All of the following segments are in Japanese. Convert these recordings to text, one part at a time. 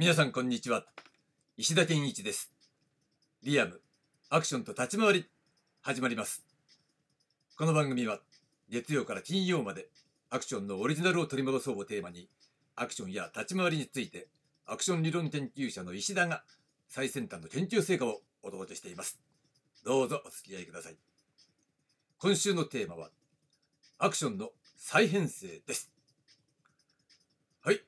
皆さんこんにちは。石田健一です。リアムアクションと立ち回り始まります。この番組は月曜から金曜までアクションのオリジナルを取り戻そうをテーマにアクションや立ち回りについてアクション理論研究者の石田が最先端の研究成果をお届けしています。どうぞお付き合いください。今週のテーマはアクションの再編成です。はい。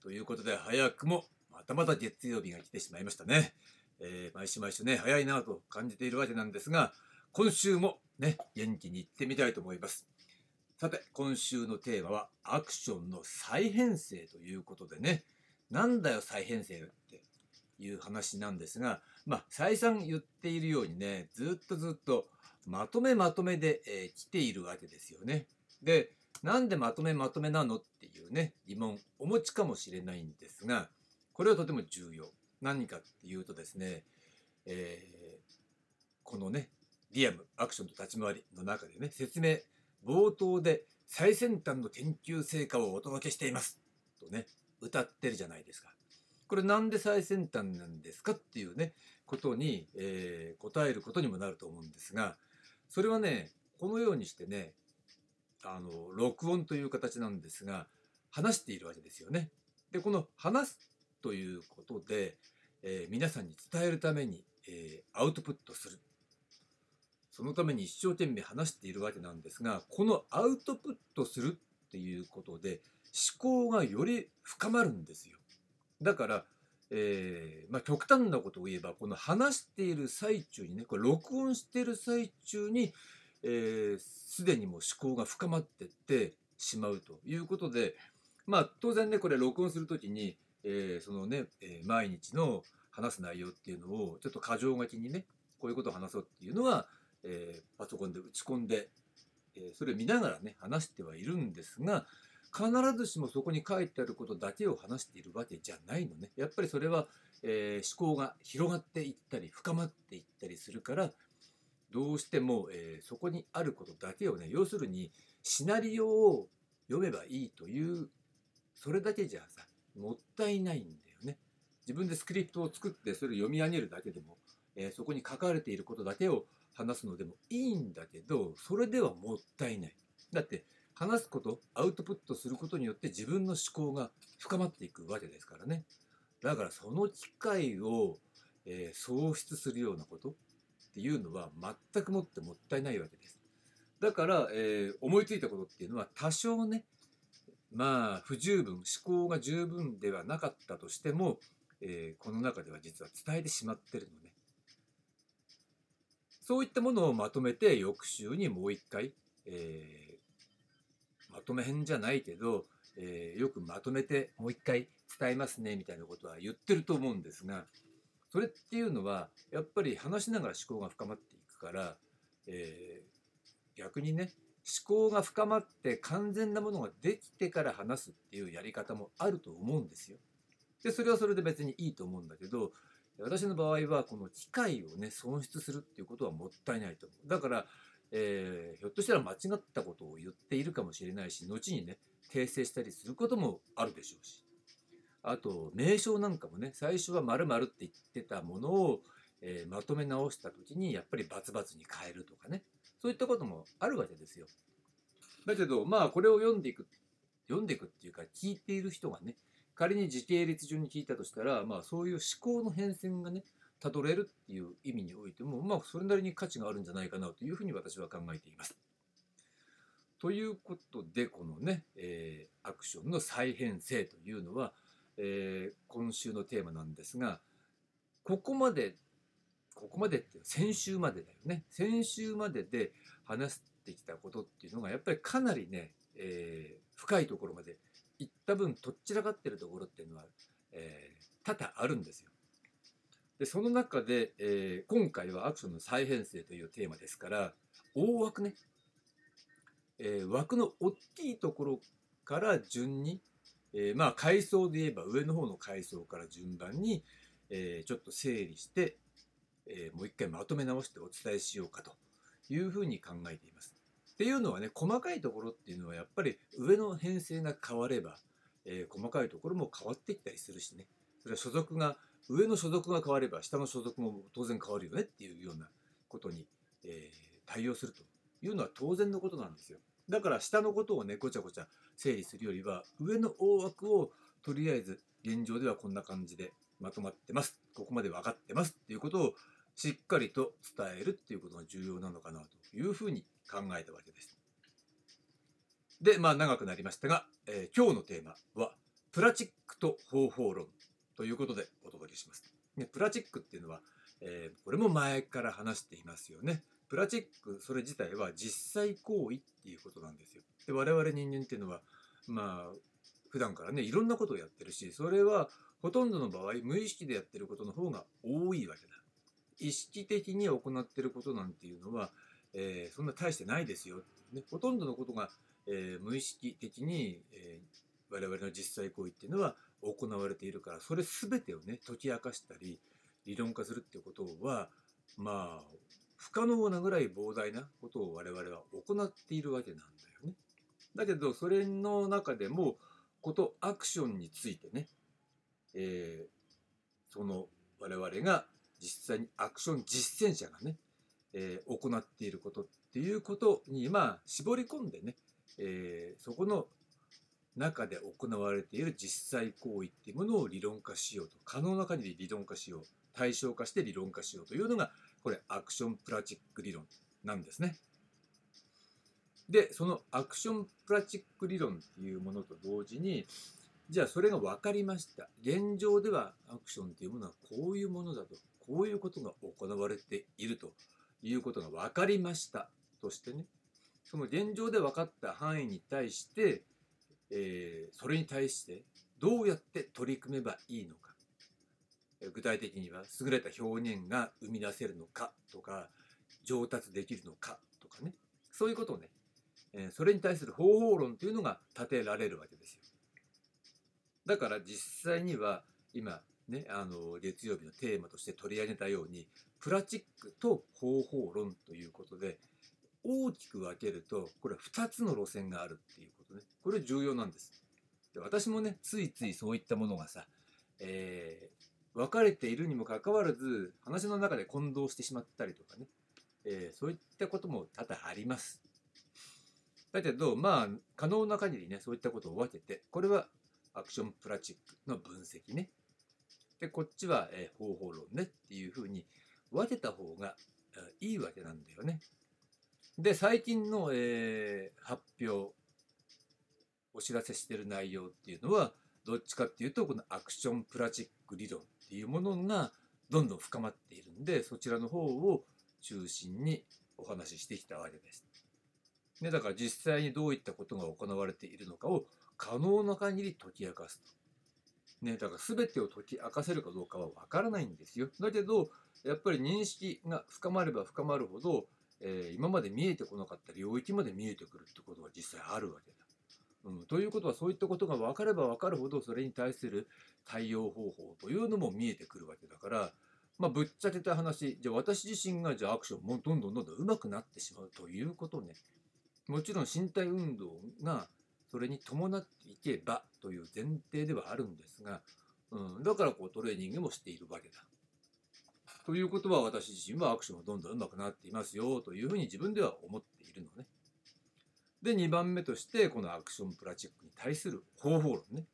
ということで早くもたまた月曜日が来てしまいましたね、えー、毎週毎週ね早いなと感じているわけなんですが今週もね元気に行ってみたいと思いますさて今週のテーマはアクションの再編成ということでねなんだよ再編成っていう話なんですがまあ再三言っているようにねずっとずっとまとめまとめで、えー、来ているわけですよね。でなんでまとめまとめなのっていうね疑問お持ちかもしれないんですがこれはとても重要何かっていうとですね、えー、このねリアムアクションと立ち回りの中でね説明冒頭で最先端の研究成果をお届けしていますとね歌ってるじゃないですか。これなんで最先端なんですかっていうねことに、えー、答えることにもなると思うんですがそれはねこのようにしてねあの録音という形なんですが話しているわけですよね。でこの話すということで、えー、皆さんに伝えるために、えー、アウトプットするそのために一生懸命話しているわけなんですがこのアウトプットするっていうことで思考がより深まるんですよ。だから、えー、まあ、極端なことを言えばこの話している最中にねこれ録音している最中にすで、えー、にもう思考が深まってってしまうということでまあ当然ねこれ録音する時に、えー、そのね、えー、毎日の話す内容っていうのをちょっと箇条書きにねこういうことを話そうっていうのは、えー、パソコンで打ち込んで、えそれを見ながらね話してはいるんですが必ずしもそこに書いてあることだけを話しているわけじゃないのね。やっぱりそれは、え思考が広がっていったり深まっていったりするからどうしても、えそこにあることだけをね要するにシナリオを読めばいいというそれだけじゃさもったいないんだよね。自分でスクリプトを作ってそれを読み上げるだけでも、えー、そこに書かれていることだけを話すのでもいいんだけどそれではもったいない。だって話すことアウトプットすることによって自分の思考が深まっていくわけですからね。だからその機会を、えー、喪失するようなことっていうのは全くもってもったいないわけです。だから、えー、思いついたことっていうのは多少ねまあ不十分思考が十分ではなかったとしても、えー、この中では実は伝えてしまってるのね。そういったものをまとめて翌週にもう一回、えー、まとめ編じゃないけど、えー、よくまとめてもう一回伝えますねみたいなことは言ってると思うんですがそれっていうのはやっぱり話しながら思考が深まっていくから、えー、逆にね思考が深まって完全なものができてから話すっていうやり方もあると思うんですよ。でそれはそれで別にいいと思うんだけど私の場合はこの機会をね損失するっていうことはもったいないと思う。だから、えー、ひょっとしたら間違ったことを言っているかもしれないし後にね訂正したりすることもあるでしょうしあと名称なんかもね最初は〇〇って言ってたものを、えー、まとめ直した時にやっぱりバツバツに変えるとかねそういったこともあるわけですよ。だけどまあこれを読んでいく読んでいくっていうか聞いている人がね仮に時系列順に聞いたとしたらまあそういう思考の変遷がねたどれるっていう意味においてもまあそれなりに価値があるんじゃないかなというふうに私は考えています。ということでこのね、えー、アクションの再編成というのは、えー、今週のテーマなんですがここまでここまでって先週までだよね先週までで話してきたことっていうのがやっぱりかなりね、えー、深いところまで行った分とっちらかってるところっていうのは、えー、多々あるんですよ。でその中で、えー、今回はアクションの再編成というテーマですから大枠ね、えー、枠の大きいところから順に、え、まあ階層で言えば上の方の階層から順番に、え、ちょっと整理してえー、もう一回まとめ直してお伝えしようかというふうに考えています。っていうのはね細かいところっていうのはやっぱり上の編成が変われば、えー、細かいところも変わってきたりするしねそれは所属が上の所属が変われば下の所属も当然変わるよねっていうようなことに、えー、対応するというのは当然のことなんですよ。だから下のことをねごちゃごちゃ整理するよりは上の大枠をとりあえず現状ではこんな感じでまとまってますここまで分かってますっていうことをしっかりと伝えるっていうことが重要なのかなというふうに考えたわけです。でまあ長くなりましたが、えー、今日のテーマはプラチックと方法論ということでお届けします。ね、プラチックっていうのは、えー、これも前から話していますよね。プラチックそれ自体は実際行為っていうことなんですよ。で我々人間っていうのはまあ普段からねいろんなことをやってるしそれはほとんどの場合無意識でやってることの方が多いわけだ。意識的に行ってることなんていうのは、えー、そんな大してないですよ。ね、ほとんどのことが、えー、無意識的に、えー、我々の実際行為っていうのは行われているからそれ全てをね解き明かしたり理論化するっていうことはまあ不可能なぐらい膨大なことを我々は行っているわけなんだよね。だけどそれの中でもことアクションについてね、えー、その我々が実際にアクション実践者がね、えー、行っていることっていうことにまあ絞り込んでね、えー、そこの中で行われている実際行為っていうものを理論化しようと可能な限り理論化しよう対象化して理論化しようというのがこれアクションプラチック理論なんですね。でそのアクションプラチック理論っていうものと同時にじゃあそれが分かりました現状ではアクションっていうものはこういうものだとこういうことが行われているということが分かりました。としてねその現状で分かった範囲に対して、えー、それに対してどうやって取り組めばいいのか。具体的には優れた表現が生み出せるのかとか上達できるのかとかね。そういうことをね、えそれに対する方法論というのが立てられるわけですよ。だから実際には今ねあの月曜日のテーマとして取り上げたようにプラチックと方法論ということで大きく分けるとこれは2つの路線があるっていうことねこれ重要なんです。で私もねついついそういったものがさ、え分かれているにもかかわらず話の中で混同してしまったりとかね、えー、そういったことも多々あります。だけどまあ可能な限りねそういったことを分けてこれはアクションプラチックの分析ねでこっちは、えー、方法論ねっていうふうに分けた方がいいわけなんだよね。で最近の、えー、発表お知らせしてる内容っていうのはどっちかっていうとこのアクションプラチック理論っていうものがどんどん深まっているんでそちらの方を中心にお話ししてきたわけです。ね、だから実際にどういったことが行われているのかを可能な限り解き明かすと。ね、だから全てを解き明かせるかどうかはわからないんですよ。だけどやっぱり認識が深まれば深まるほど、えー、今まで見えてこなかった領域まで見えてくるってことが実際あるわけだ。うん、ということはそういったことが分かれば分かるほどそれに対する対応方法というのも見えてくるわけだから、まあ、ぶっちゃけた話じゃあ私自身がじゃあアクションもどんどんどんどん上手くなってしまうということねもちろん身体運動がそれに伴っていけばという前提ではあるんですが、うん、だからこうトレーニングもしているわけだ。ということは私自身はアクションがどんどん上手くなっていますよというふうに自分では思っているのね。で2番目としてこのアクションプラチックに対する方法論ね。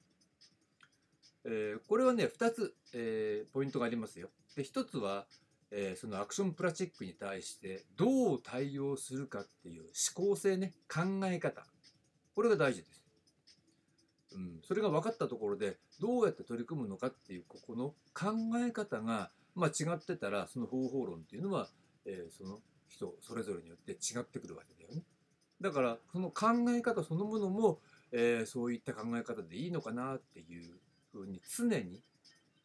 えー、これはね2つ、えー、ポイントがありますよ。で1つは、えー、そのアクションプラチックに対してどう対応するかっていう思考性ね考え方これが大事です。うん、それが分かったところでどうやって取り組むのかっていうここの考え方が、まあ、違ってたらその方法論っていうのは、えその人それぞれによって違ってくるわけだよね。だからその考え方そのものも、えー、そういった考え方でいいのかなっていうふうに常に、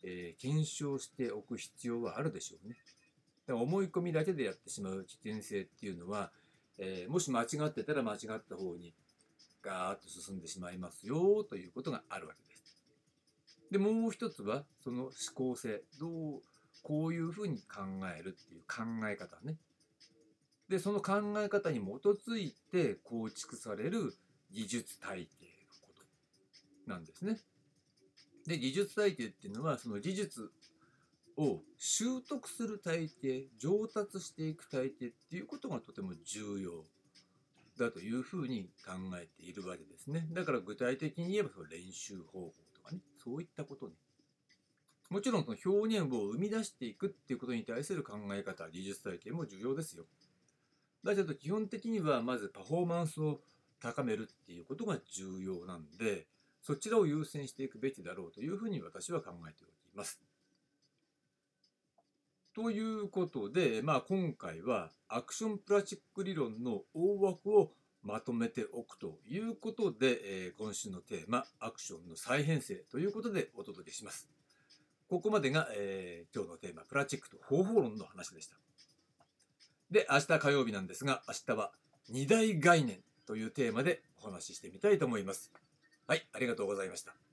えー、検証しておく必要はあるでしょうね。だから思い込みだけでやってしまう危険性っていうのは、え、もし間違ってたら間違った方にガーッと進んでしまいますよということがあるわけです。でもう一つはその思考性どうこういうふうに考えるっていう考え方ねでその考え方に基づいて構築される技術体系のことなんですね。で技術体系っていうのはその技術を習得する体系上達していく体系っていうことがとても重要だというふうに考えているわけですね。だから具体的に言えばその練習方法とかねそういったことね。もちろんその表現を生み出していくっていうことに対する考え方技術体系も重要ですよ。だけど基本的にはまずパフォーマンスを高めるっていうことが重要なんでそちらを優先していくべきだろうというふうに私は考えております。ということで、まあ、今回はアクションプラスチック理論の大枠をまとめておくということで、えー、今週のテーマアクションの再編成ということでお届けします。ここまでが、えー、今日のテーマプラスチックと方法論の話でした。で、明日火曜日なんですが、明日は二大概念というテーマでお話ししてみたいと思います。はい、ありがとうございました。